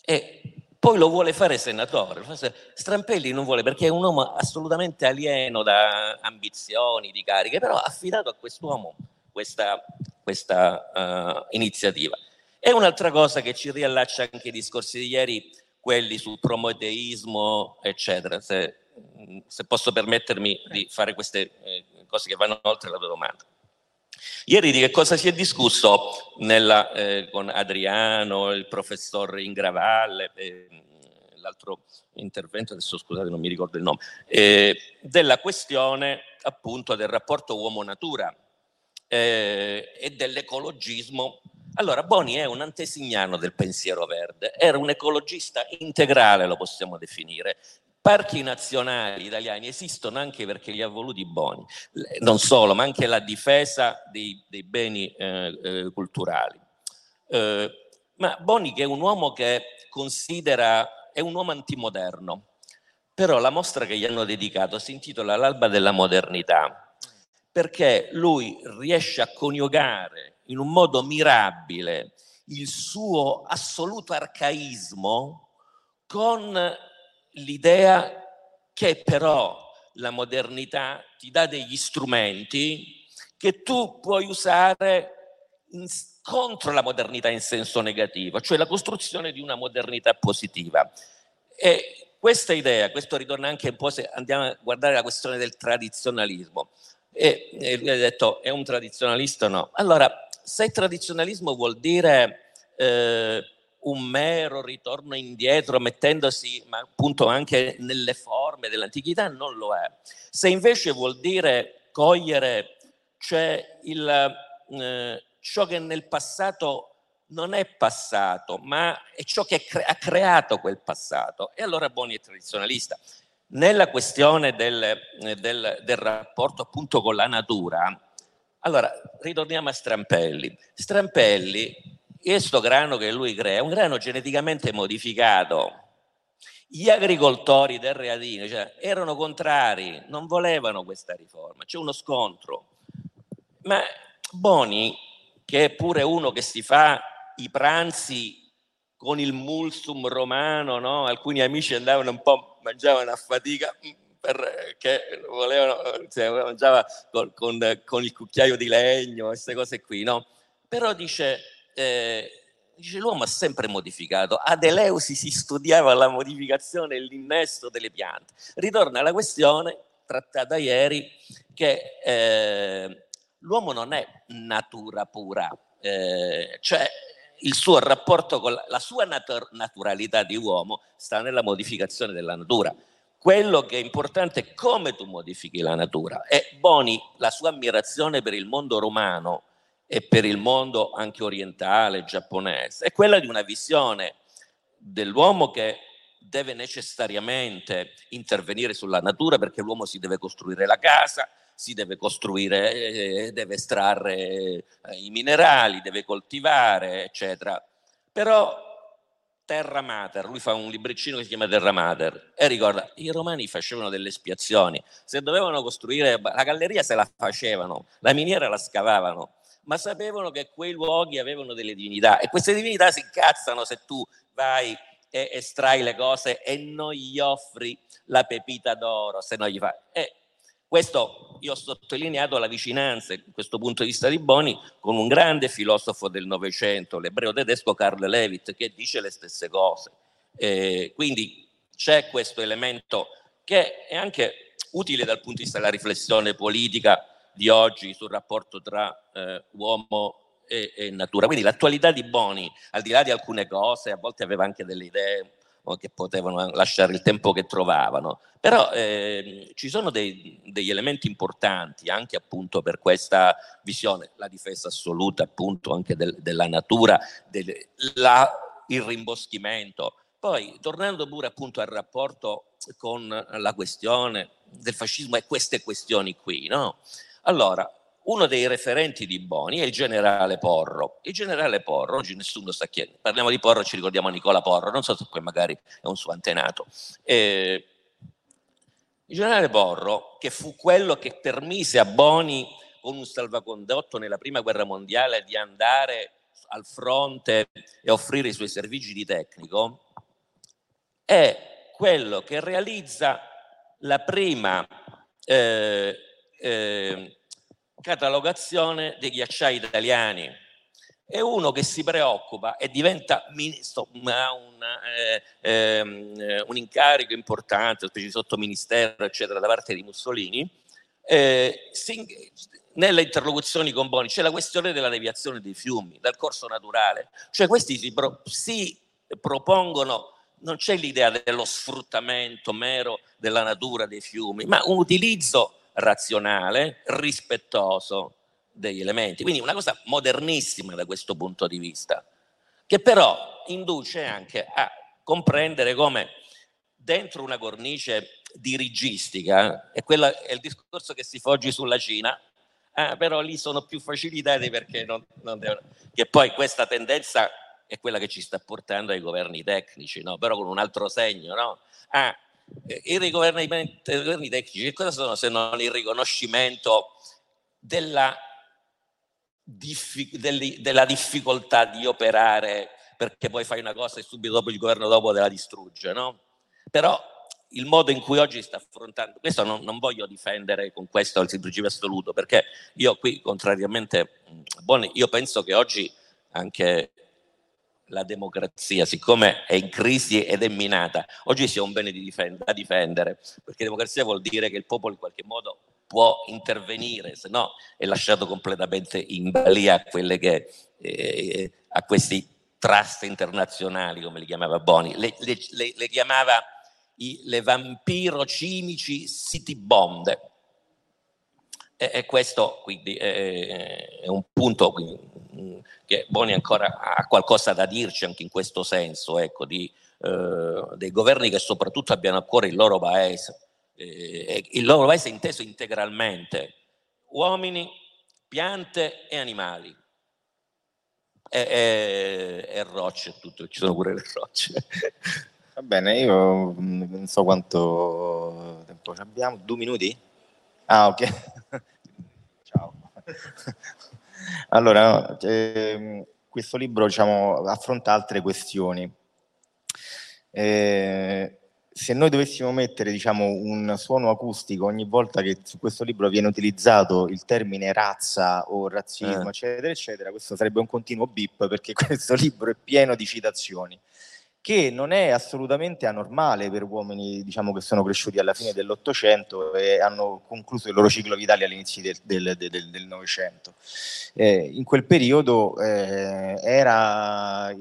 E poi lo vuole fare senatore. Strampelli non vuole perché è un uomo assolutamente alieno da ambizioni, di cariche, però ha affidato a quest'uomo questa, questa uh, iniziativa. E un'altra cosa che ci riallaccia anche ai discorsi di ieri, quelli sul promoteismo, eccetera, se, se posso permettermi di fare queste eh, cose che vanno oltre la tua domanda. Ieri di che cosa si è discusso nella, eh, con Adriano, il professor Ingravalle, eh, l'altro intervento, adesso scusate non mi ricordo il nome, eh, della questione appunto del rapporto uomo-natura eh, e dell'ecologismo. Allora, Boni è un antesignano del pensiero verde, era un ecologista integrale, lo possiamo definire, parchi nazionali italiani esistono anche perché li ha voluti Boni, non solo, ma anche la difesa dei, dei beni eh, eh, culturali. Eh, ma Boni che è un uomo che considera, è un uomo antimoderno, però la mostra che gli hanno dedicato si intitola L'alba della modernità, perché lui riesce a coniugare in un modo mirabile il suo assoluto arcaismo con l'idea che però la modernità ti dà degli strumenti che tu puoi usare in, contro la modernità in senso negativo, cioè la costruzione di una modernità positiva. E questa idea, questo ritorna anche un po' se andiamo a guardare la questione del tradizionalismo. E, e lui ha detto, è un tradizionalista o no? Allora, se tradizionalismo vuol dire eh, un mero ritorno indietro mettendosi ma appunto anche nelle forme dell'antichità non lo è. Se invece vuol dire cogliere cioè il, eh, ciò che nel passato non è passato, ma è ciò che cre- ha creato quel passato, e allora Boni è tradizionalista. Nella questione del, del, del rapporto appunto con la natura, allora ritorniamo a Strampelli. Strampelli questo grano che lui crea è un grano geneticamente modificato. Gli agricoltori del Readino cioè, erano contrari, non volevano questa riforma, c'è uno scontro. Ma Boni, che è pure uno che si fa i pranzi con il mulsum romano, no? alcuni amici andavano un po', mangiavano a fatica perché volevano, cioè, mangiava con, con, con il cucchiaio di legno, queste cose qui, no? Però dice, eh, dice l'uomo ha sempre modificato, ad Eleusi si studiava la modificazione e l'innesto delle piante. Ritorna alla questione trattata ieri che eh, l'uomo non è natura pura, eh, cioè il suo rapporto con la, la sua natur- naturalità di uomo sta nella modificazione della natura. Quello che è importante è come tu modifichi la natura. E Boni, la sua ammirazione per il mondo romano e per il mondo anche orientale, giapponese, è quella di una visione dell'uomo che deve necessariamente intervenire sulla natura perché l'uomo si deve costruire la casa, si deve costruire, eh, deve estrarre eh, i minerali, deve coltivare, eccetera. Però Terra Mater, lui fa un libricino che si chiama Terra Mater e ricorda, i romani facevano delle espiazioni, se dovevano costruire, la galleria se la facevano, la miniera la scavavano, ma sapevano che quei luoghi avevano delle divinità e queste divinità si incazzano se tu vai e estrai le cose e non gli offri la pepita d'oro, se non gli fai. E questo io ho sottolineato la vicinanza, da questo punto di vista di Boni, con un grande filosofo del Novecento, l'ebreo tedesco Karl Levitt, che dice le stesse cose. E quindi c'è questo elemento che è anche utile dal punto di vista della riflessione politica di oggi sul rapporto tra eh, uomo e, e, natura. Quindi l'attualità di Boni, al di là di alcune cose, a volte aveva anche delle idee che potevano lasciare il tempo che trovavano, però eh, ci sono dei, degli elementi importanti anche appunto per questa visione, la difesa assoluta appunto anche del, della natura, del, la, il rimboschimento. Poi tornando pure appunto al rapporto con la questione del fascismo e queste questioni qui, no? Allora, uno dei referenti di Boni è il generale Porro. Il generale Porro, oggi nessuno sa chi è, parliamo di Porro, ci ricordiamo Nicola Porro, non so se poi magari è un suo antenato. Eh, il generale Porro, che fu quello che permise a Boni, con un salvacondotto nella prima guerra mondiale, di andare al fronte e offrire i suoi servigi di tecnico, è quello che realizza la prima eh, eh, catalogazione dei ghiacciai italiani. È uno che si preoccupa e diventa ministro, ha un, eh, ehm, un incarico importante, specie di sottoministero, eccetera, da parte di Mussolini. Eh, si, nelle interlocuzioni con Boni c'è la questione della deviazione dei fiumi, dal corso naturale. Cioè questi si, pro, si propongono non c'è l'idea dello sfruttamento mero della natura dei fiumi, ma un utilizzo razionale, rispettoso degli elementi. Quindi una cosa modernissima da questo punto di vista, che però induce anche a comprendere come dentro una cornice dirigistica, e quello è il discorso che si foggi sulla Cina, eh, però lì sono più facilitati perché non, non devono, che poi questa tendenza è quella che ci sta portando ai governi tecnici, no? però con un altro segno. No? Ah, i rigoverni tecnici che cosa sono se non il riconoscimento della, della difficoltà di operare perché poi fai una cosa e subito dopo il governo dopo te la distrugge, no? Però il modo in cui oggi sta affrontando, questo non, non voglio difendere con questo il principio assoluto, perché io qui, contrariamente, io penso che oggi anche la democrazia, siccome è in crisi ed è minata, oggi sia un bene difend- da difendere, perché democrazia vuol dire che il popolo in qualche modo può intervenire, se no è lasciato completamente in balia a, che, eh, a questi trust internazionali, come li chiamava Boni, le, le, le, le chiamava i, le vampiro cinici city bomb. E, e questo quindi è, è un punto che Boni ancora ha qualcosa da dirci anche in questo senso, ecco, di, eh, dei governi che soprattutto abbiano a cuore il loro paese, eh, il loro paese inteso integralmente, uomini, piante e animali. E, e, e rocce, tutto, ci sono pure le rocce.
Va bene, io non so quanto tempo abbiamo, due minuti? Ah, ok. Allora, eh, questo libro diciamo, affronta altre questioni. Eh, se noi dovessimo mettere diciamo, un suono acustico ogni volta che su questo libro viene utilizzato il termine razza o razzismo, eh. eccetera, eccetera, questo sarebbe un continuo bip perché questo libro è pieno di citazioni che non è assolutamente anormale per uomini diciamo, che sono cresciuti alla fine dell'Ottocento e hanno concluso il loro ciclo vitale all'inizio del, Novecento. Eh, in quel periodo eh, era,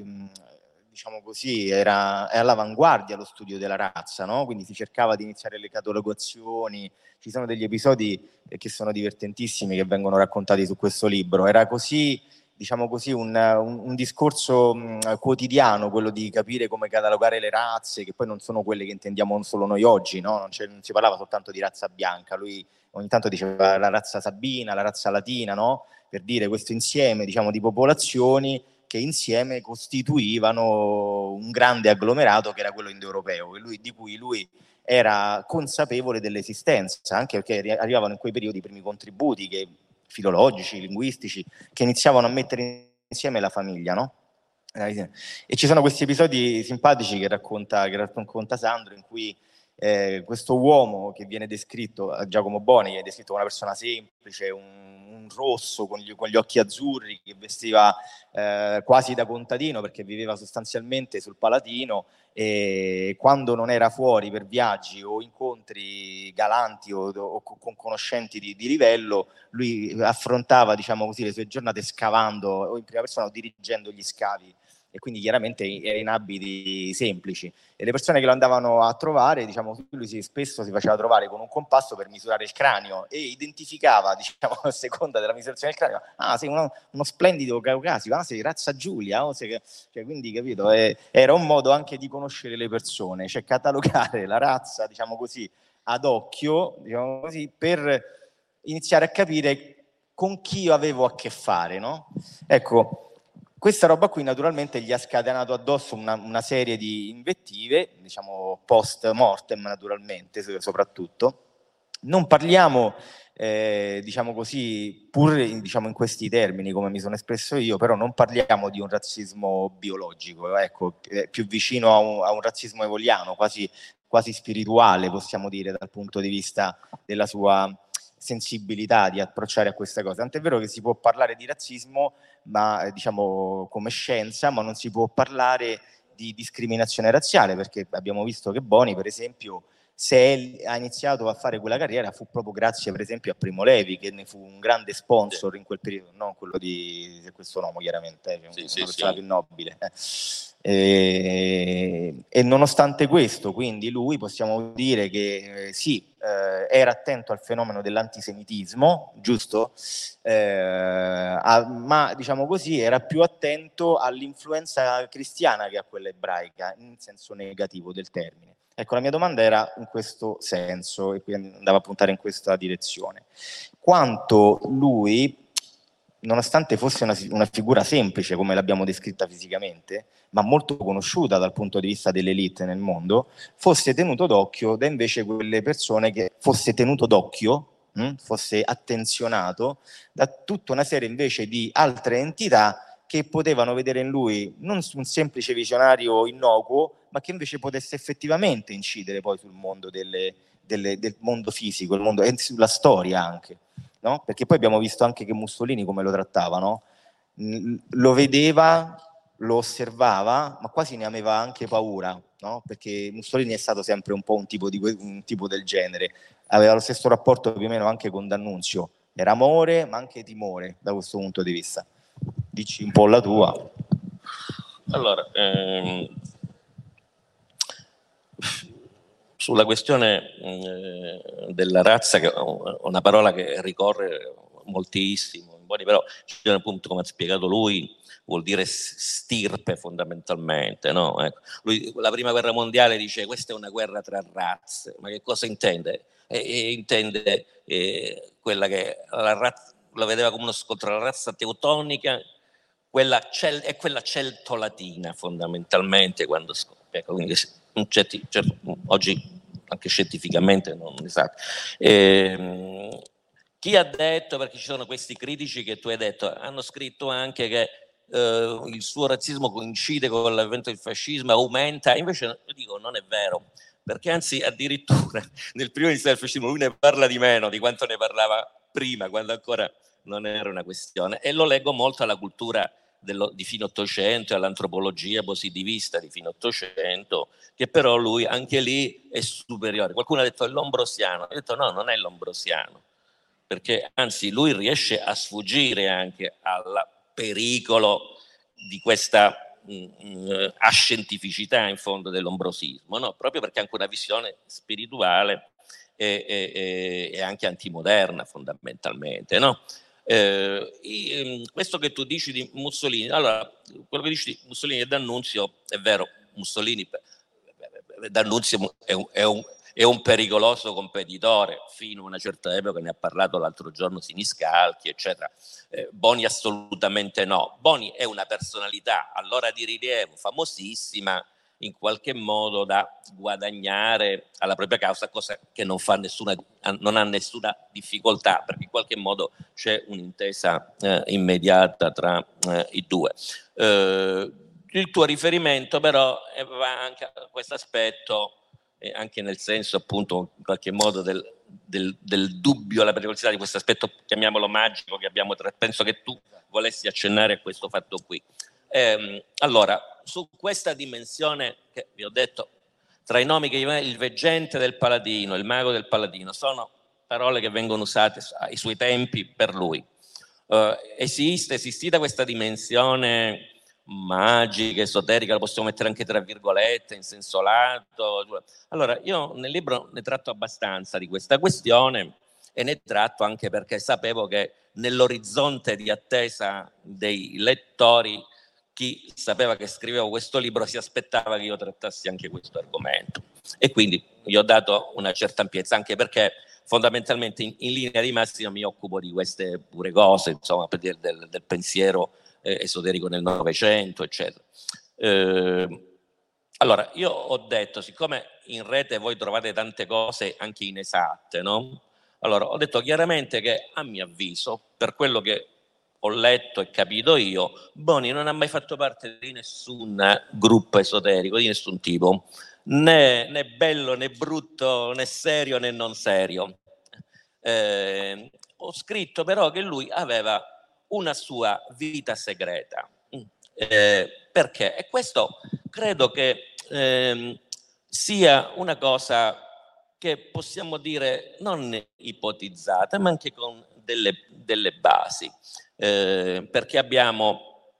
diciamo così, era all'avanguardia lo studio della razza, no? quindi si cercava di iniziare le catalogazioni, ci sono degli episodi che sono divertentissimi che vengono raccontati su questo libro, era così diciamo così, un, un, un discorso mh, quotidiano, quello di capire come catalogare le razze, che poi non sono quelle che intendiamo solo noi oggi, no? non, non, si parlava soltanto di razza bianca, lui ogni tanto diceva la razza sabina, la razza latina, no? per dire questo insieme diciamo, di popolazioni che insieme costituivano un grande agglomerato che era quello indoeuropeo, lui, di cui lui era consapevole dell'esistenza, anche perché arrivavano in quei periodi i primi contributi che filologici, linguistici, che iniziavano a mettere insieme la famiglia, no? E ci sono questi episodi simpatici che racconta, che racconta Sandro, in cui eh, questo uomo che viene descritto, Giacomo Boni, che è descritto come una persona semplice, un, un rosso con gli, con gli, occhi azzurri, che vestiva eh, quasi da contadino perché viveva sostanzialmente sul Palatino e quando non era fuori per viaggi o incontri galanti o, o con conoscenti di, di, livello, lui affrontava diciamo così, le sue giornate scavando o in prima persona o dirigendo gli scavi e quindi chiaramente era in abiti semplici e le persone che lo andavano a trovare, diciamo, lui si, spesso si faceva trovare con un compasso per misurare il cranio e identificava, diciamo, a seconda della misurazione del cranio, ah sei uno, uno splendido caucasico, ah sei razza Giulia, oh, sei, cioè, quindi capito, eh, era un modo anche di conoscere le persone, cioè catalogare la razza, diciamo così, ad occhio, diciamo così, per iniziare a capire con chi io avevo a che fare, no? Ecco, questa roba qui naturalmente gli ha scatenato addosso una, una serie di invettive, diciamo post mortem naturalmente soprattutto. Non parliamo eh, diciamo così, pur in, diciamo, in questi termini, come mi sono espresso io, però non parliamo di un razzismo biologico, ecco, più vicino a un, a un razzismo evoliano, quasi, quasi spirituale, possiamo dire, dal punto di vista della sua sensibilità di approcciare a queste cose. Tant'è vero che si può parlare di razzismo, ma diciamo come scienza, ma non si può parlare di discriminazione razziale, perché abbiamo visto che Boni, per esempio, se ha iniziato a fare quella carriera fu proprio grazie per esempio a Primo Levi che ne fu un grande sponsor in quel periodo, non quello di, questo nome chiaramente, eh, sì, una sì, persona sì. più nobile. Eh. E, e, nonostante questo, quindi lui possiamo dire che eh, sì, eh, era attento al fenomeno dell'antisemitismo, giusto? Eh, a, ma diciamo così era più attento all'influenza cristiana che a quella ebraica, in senso negativo del termine. Ecco, la mia domanda era in questo senso e quindi andava a puntare in questa direzione. Quanto lui, nonostante fosse una, una figura semplice come l'abbiamo descritta fisicamente, ma molto conosciuta dal punto di vista dell'elite nel mondo, fosse tenuto d'occhio da invece quelle persone che fosse tenuto d'occhio, mh, hm, fosse attenzionato da tutta una serie invece di altre entità che potevano vedere in lui non un semplice visionario innocuo, ma che invece potesse effettivamente incidere poi sul mondo delle, delle, del mondo fisico, mondo, e sulla storia anche. No? Perché poi abbiamo visto anche che Mussolini come lo trattava, no? lo vedeva, lo osservava, ma quasi ne aveva anche paura, no? perché Mussolini è stato sempre un po' un tipo, di, un tipo del genere, aveva lo stesso rapporto più o meno anche con D'Annunzio, era amore ma anche timore da questo punto di vista dici un po' la tua.
Allora, ehm, sulla questione eh, della razza, che è una parola che ricorre moltissimo, però appunto, come ha spiegato lui, vuol dire stirpe fondamentalmente. No? Ecco. Lui, la prima guerra mondiale dice questa è una guerra tra razze, ma che cosa intende? E, e intende eh, quella che la razza, la vedeva come uno scontro tra la razza teutonica quella cel- è quella celto-latina fondamentalmente quando scoppia, quindi certi, certo, oggi anche scientificamente non sa. Eh, chi ha detto, perché ci sono questi critici che tu hai detto, hanno scritto anche che eh, il suo razzismo coincide con l'avvento del fascismo, aumenta, invece io dico non è vero, perché anzi addirittura nel primo inizio del fascismo lui ne parla di meno di quanto ne parlava prima, quando ancora non era una questione e lo leggo molto alla cultura dello, di fine Ottocento e all'antropologia positivista di fine Ottocento, che però lui anche lì è superiore. Qualcuno ha detto è l'ombrosiano, ho detto no, non è l'ombrosiano, perché anzi lui riesce a sfuggire anche al pericolo di questa mh, mm, mm, ascientificità in fondo dell'ombrosismo, no? proprio perché ha anche una visione spirituale e, e, e anche antimoderna fondamentalmente. No? Eh, ehm, questo che tu dici di Mussolini, allora, quello che dici di Mussolini e D'Annunzio è vero, Mussolini, D'Annunzio è un, è un, è un pericoloso competitore, fino a una certa epoca, ne ha parlato l'altro giorno Siniscalchi, eccetera. Eh, Boni assolutamente no. Boni è una personalità allora di rilievo, famosissima, in qualche modo da guadagnare alla propria causa, cosa che non, fa nessuna, non ha nessuna difficoltà, perché in qualche modo c'è un'intesa eh, immediata tra eh, i due. Eh, il tuo riferimento però va anche a questo aspetto, anche nel senso appunto in qualche modo del, del, del dubbio alla pericolosità di questo aspetto, chiamiamolo magico, che abbiamo tra, penso che tu volessi accennare a questo fatto qui. Eh, allora, su questa dimensione che vi ho detto, tra i nomi che il veggente del paladino, il mago del paladino, sono parole che vengono usate ai suoi tempi per lui. Uh, esiste, esistita questa dimensione magica, esoterica, la possiamo mettere anche tra virgolette, in senso lato. Allora, io nel libro ne tratto abbastanza di questa questione e ne tratto anche perché sapevo che nell'orizzonte di attesa dei lettori chi sapeva che scrivevo questo libro si aspettava che io trattassi anche questo argomento. E quindi gli ho dato una certa ampiezza, anche perché fondamentalmente in, in, linea di massima mi occupo di queste pure cose, insomma, per dire del, del pensiero eh, esoterico nel Novecento, eccetera. Eh, allora, io ho detto, siccome in rete voi trovate tante cose anche inesatte, no? Allora, ho detto chiaramente che a mio avviso, per quello che ho letto e capito io, Boni non ha mai fatto parte di nessun gruppo esoterico, di nessun tipo, né, né bello né brutto né serio né non serio. Eh, ho scritto però che lui aveva una sua vita segreta. Eh, perché? E questo credo che eh, sia una cosa che possiamo dire non ipotizzata, ma anche con delle, delle basi, eh, perché abbiamo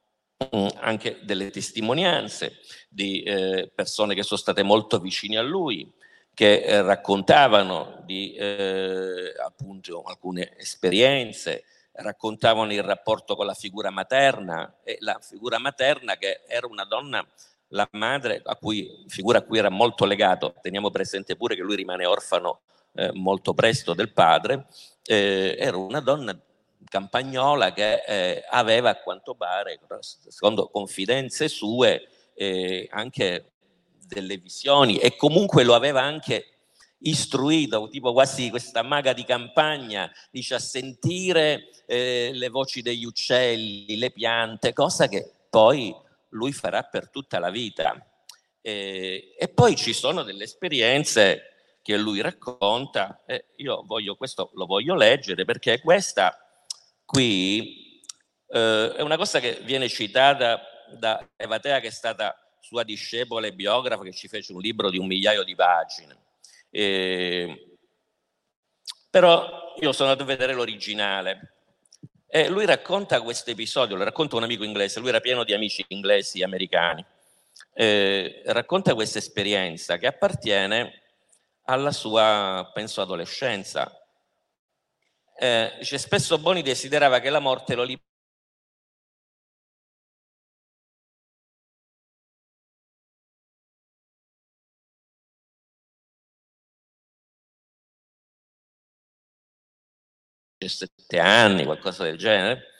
mm, anche delle testimonianze di eh, persone che sono state molto vicine a lui, che eh, raccontavano di eh, appunto alcune esperienze, raccontavano il rapporto con la figura materna e la figura materna che era una donna la madre, a cui, figura a cui era molto legato, teniamo presente pure che lui rimane orfano eh, molto presto del padre, eh, era una donna campagnola che eh, aveva a quanto pare, secondo confidenze sue, eh, anche delle visioni e comunque lo aveva anche istruito, tipo quasi questa maga di campagna, dice a sentire eh, le voci degli uccelli, le piante, cosa che poi lui farà per tutta la vita. E, e poi ci sono delle esperienze che lui racconta, e io voglio, questo lo voglio leggere perché questa qui eh, è una cosa che viene citata da Evatea che è stata sua discepola e biografa che ci fece un libro di un migliaio di pagine. E, però io sono andato a vedere l'originale e lui racconta questo episodio, lo racconta un amico inglese, lui era pieno di amici inglesi americani, eh, racconta questa esperienza che appartiene alla sua, penso, adolescenza. Eh, dice, spesso Boni desiderava che la morte lo liberasse sette anni, qualcosa del genere,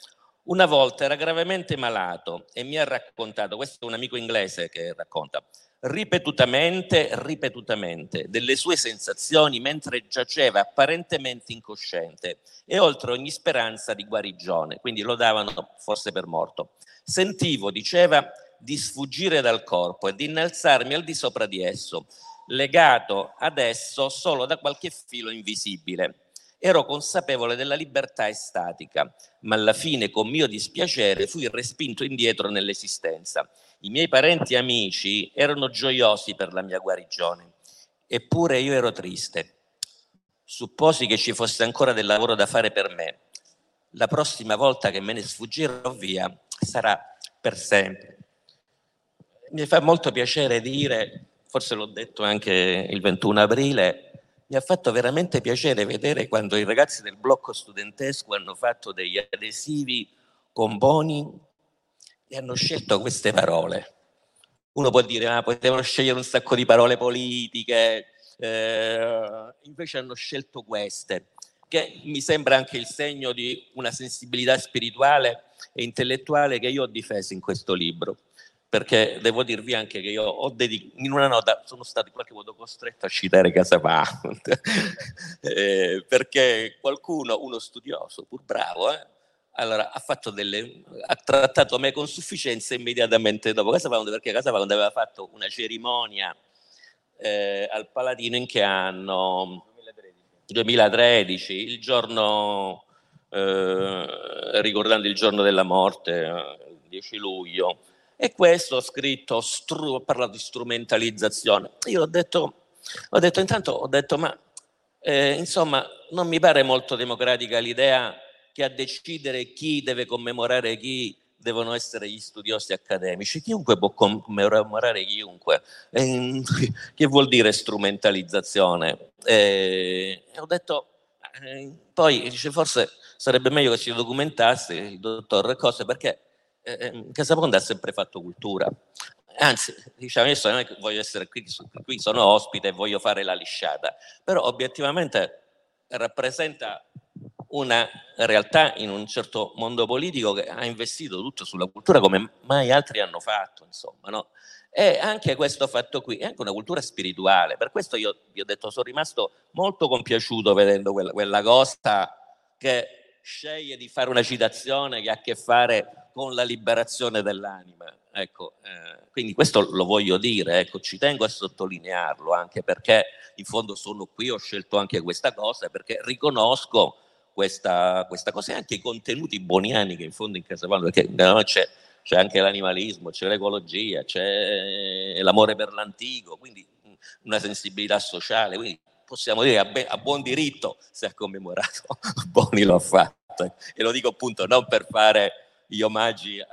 una volta era gravemente malato e mi ha raccontato, questo è un amico inglese che racconta, ripetutamente, ripetutamente, delle sue sensazioni mentre giaceva apparentemente incosciente e oltre ogni speranza di guarigione, quindi lo davano forse per morto. Sentivo, diceva, di sfuggire dal corpo e di innalzarmi al di sopra di esso, legato ad esso solo da qualche filo invisibile Ero consapevole della libertà estatica, ma alla fine, con mio dispiacere, fui respinto indietro nell'esistenza. I miei parenti e amici erano gioiosi per la mia guarigione, eppure io ero triste. Supposi che ci fosse ancora del lavoro da fare per me. La prossima volta che me ne sfuggirò via sarà per sempre. Mi fa molto piacere dire, forse l'ho detto anche il 21 aprile, mi ha fatto veramente piacere vedere quando i ragazzi del blocco studentesco hanno fatto degli adesivi con Boni e hanno scelto queste parole. Uno può dire, ma ah, potevano scegliere un sacco di parole politiche, eh, invece hanno scelto queste, che mi sembra anche il segno di una sensibilità spirituale e intellettuale che io ho difeso in questo libro perché devo dirvi anche che io ho dedicato, in una nota sono stato in qualche modo costretto a citare Casa Pound, eh, perché qualcuno, uno studioso, pur bravo, eh, allora, ha, delle, ha trattato me con sufficienza immediatamente dopo Casa Pound, perché Casa Pound aveva fatto una cerimonia eh, al Paladino in che anno? 2013, 2013 il giorno, eh, ricordando il giorno della morte, il 10 luglio, e questo ho scritto, stru- ho parlato di strumentalizzazione. Io ho detto, ho detto intanto, ho detto, ma eh, insomma, non mi pare molto democratica l'idea che a decidere chi deve commemorare chi devono essere gli studiosi accademici. Chiunque può commemorare chiunque. Eh, che vuol dire strumentalizzazione? Eh, ho detto, eh, poi dice, forse sarebbe meglio che si documentasse il dottor Cose perché eh, Casaponda ha sempre fatto cultura. anzi, diciamo, adesso non è che voglio essere qui, qui sono ospite e voglio fare la lisciata, però obiettivamente rappresenta una realtà in un certo mondo politico che ha investito tutto sulla cultura come mai altri hanno fatto, insomma, no? E anche questo fatto qui è anche una cultura spirituale, per questo io vi ho detto sono rimasto molto compiaciuto vedendo quella, quella cosa che sceglie di fare una citazione che ha a che fare con la liberazione dell'anima. Ecco, eh, quindi questo lo voglio dire, ecco, ci tengo a sottolinearlo anche perché in fondo sono qui, ho scelto anche questa cosa perché riconosco questa, questa cosa e anche i contenuti boniani che in fondo in Casa Paolo, perché no, c'è, c'è anche l'animalismo, c'è l'ecologia, c'è l'amore per l'antico, quindi una sensibilità sociale, quindi possiamo dire a, be- a buon diritto se ha commemorato, Boni lo ha fatto e lo dico appunto non per fare gli omaggi a,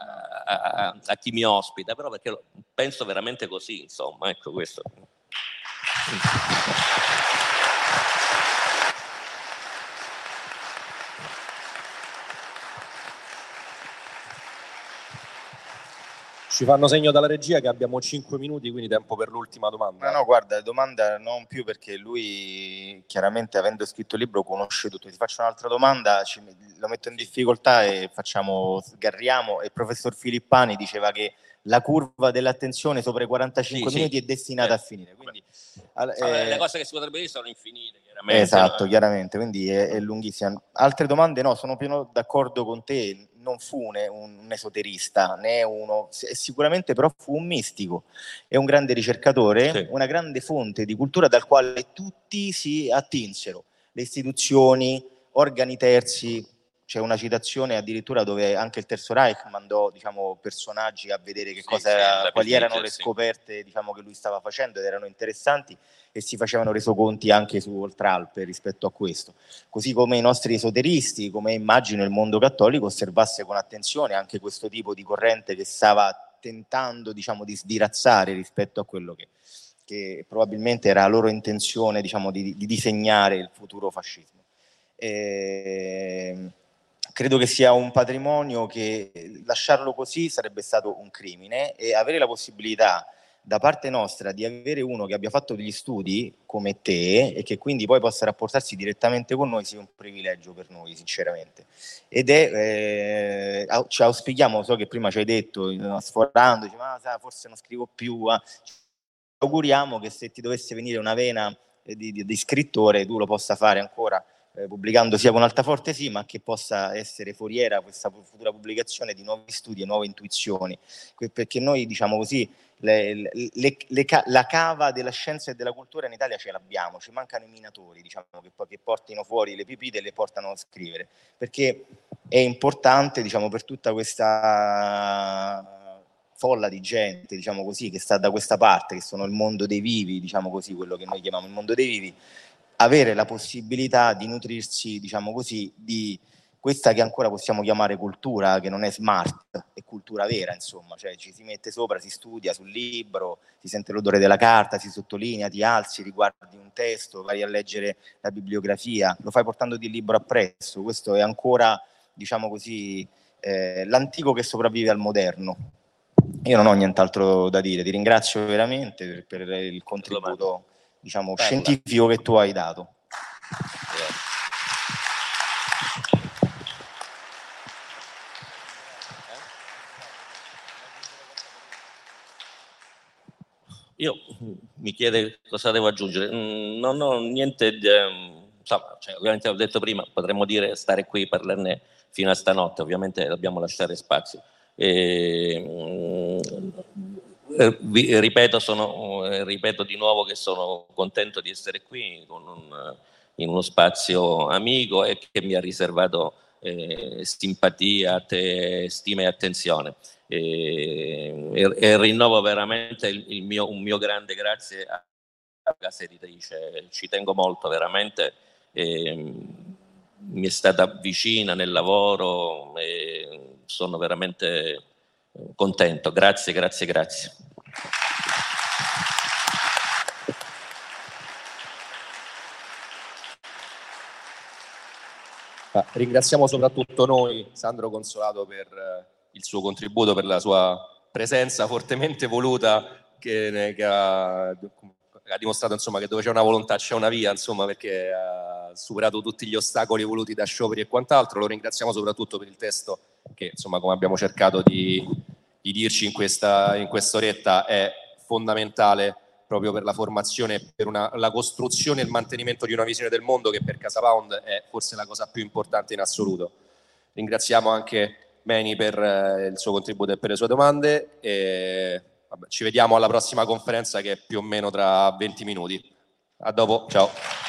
a, a chi mi ospita, però perché penso veramente così, insomma, ecco questo.
Ci fanno segno dalla regia che abbiamo 5 minuti, quindi tempo per l'ultima domanda.
No, no, guarda, domanda non più perché lui chiaramente avendo scritto il libro conosce tutto. Ti faccio un'altra domanda, ci, lo metto in difficoltà e facciamo, sgarriamo. E il professor Filippani diceva che la curva dell'attenzione sopra i 45 sì, minuti sì. è destinata eh, a finire. Quindi,
eh, le cose che si potrebbero dire sono infinite, chiaramente.
Esatto, no? chiaramente, quindi è, è, lunghissima. Altre domande? No, sono più d'accordo con te non fu un, un esoterista, né uno, sicuramente però fu un mistico e un grande ricercatore, sì. una grande fonte di cultura dal quale tutti si attinsero, le istituzioni, organi terzi, c'è una citazione addirittura dove anche il Terzo Reich mandò diciamo, personaggi a vedere che sì, cosa era, quali erano le scoperte diciamo, che lui stava facendo ed erano interessanti e si facevano resoconti anche su Oltralpe rispetto a questo. Così come i nostri esoteristi, come immagino il mondo cattolico osservasse con attenzione anche questo tipo di corrente che stava tentando diciamo, di sdirazzare rispetto a quello che, che probabilmente era la loro intenzione diciamo, di, di disegnare il futuro fascismo. E ehm, credo che sia un patrimonio che lasciarlo così sarebbe stato un crimine e avere la possibilità da parte nostra di avere uno che abbia fatto degli studi come te e che quindi poi possa rapportarsi direttamente con noi sia un privilegio per noi, sinceramente. Ed è, eh, ci auspichiamo, so che prima ci hai detto, sforando, dici, ma forse non scrivo più, eh. ci auguriamo che se ti dovesse venire una vena di, di, di scrittore tu lo possa fare ancora eh, pubblicando sia con Altaforte sì, ma che possa essere foriera questa futura pubblicazione di nuovi studi e nuove intuizioni, perché noi diciamo così le, le, le, la cava della scienza e della cultura in Italia ce l'abbiamo, ci mancano i minatori diciamo, che, che portino fuori le pipite e le portano a scrivere, perché è importante diciamo, per tutta questa folla di gente, diciamo così, che sta da questa parte, che sono il mondo dei vivi, diciamo così, quello che noi chiamiamo il mondo dei vivi, avere la possibilità di nutrirsi, diciamo così, di questa che ancora possiamo chiamare cultura, che non è smart, è cultura vera, insomma, cioè ci si mette sopra, si studia sul libro, si sente l'odore della carta, si sottolinea, ti alzi, riguardi un testo, vai a leggere la bibliografia, lo fai portando il libro appresso, questo è ancora, diciamo così, eh, l'antico che sopravvive al moderno. Io non ho nient'altro da dire, ti ringrazio veramente per, per il contributo diciamo, scientifico che tu hai dato.
Io mi chiede cosa devo aggiungere. Mm, non ho niente, di, ehm, insomma, cioè, ovviamente ho detto prima, potremmo dire stare qui e parlarne fino a stanotte, ovviamente dobbiamo lasciare spazio. E, mm, eh, vi, ripeto, sono, eh, ripeto, di nuovo che sono contento di essere qui un, in uno spazio amico e che mi ha riservato eh, simpatia, te, stima e attenzione. E, e, e rinnovo veramente il, il mio, un mio grande grazie alla casa editrice, ci tengo molto veramente. E, mi è stata vicina nel lavoro sono veramente contento. Grazie, grazie, grazie.
Ringraziamo soprattutto noi, Sandro Consolato, per eh, il suo contributo, per la sua presenza fortemente voluta che, che ha, ha, dimostrato insomma, che dove c'è una volontà c'è una via, insomma, perché ha superato tutti gli ostacoli voluti da scioperi e quant'altro. Lo ringraziamo soprattutto per il testo che, insomma, come abbiamo cercato di, di dirci in questa in quest'oretta, è fondamentale proprio per la formazione, per una, la costruzione e il mantenimento di una visione del mondo che per Casa Pound è forse la cosa più importante in assoluto. Ringraziamo anche Meni per eh, il suo contributo e per le sue domande e vabbè, ci vediamo alla prossima conferenza che è più o meno tra 20 minuti. A dopo, ciao.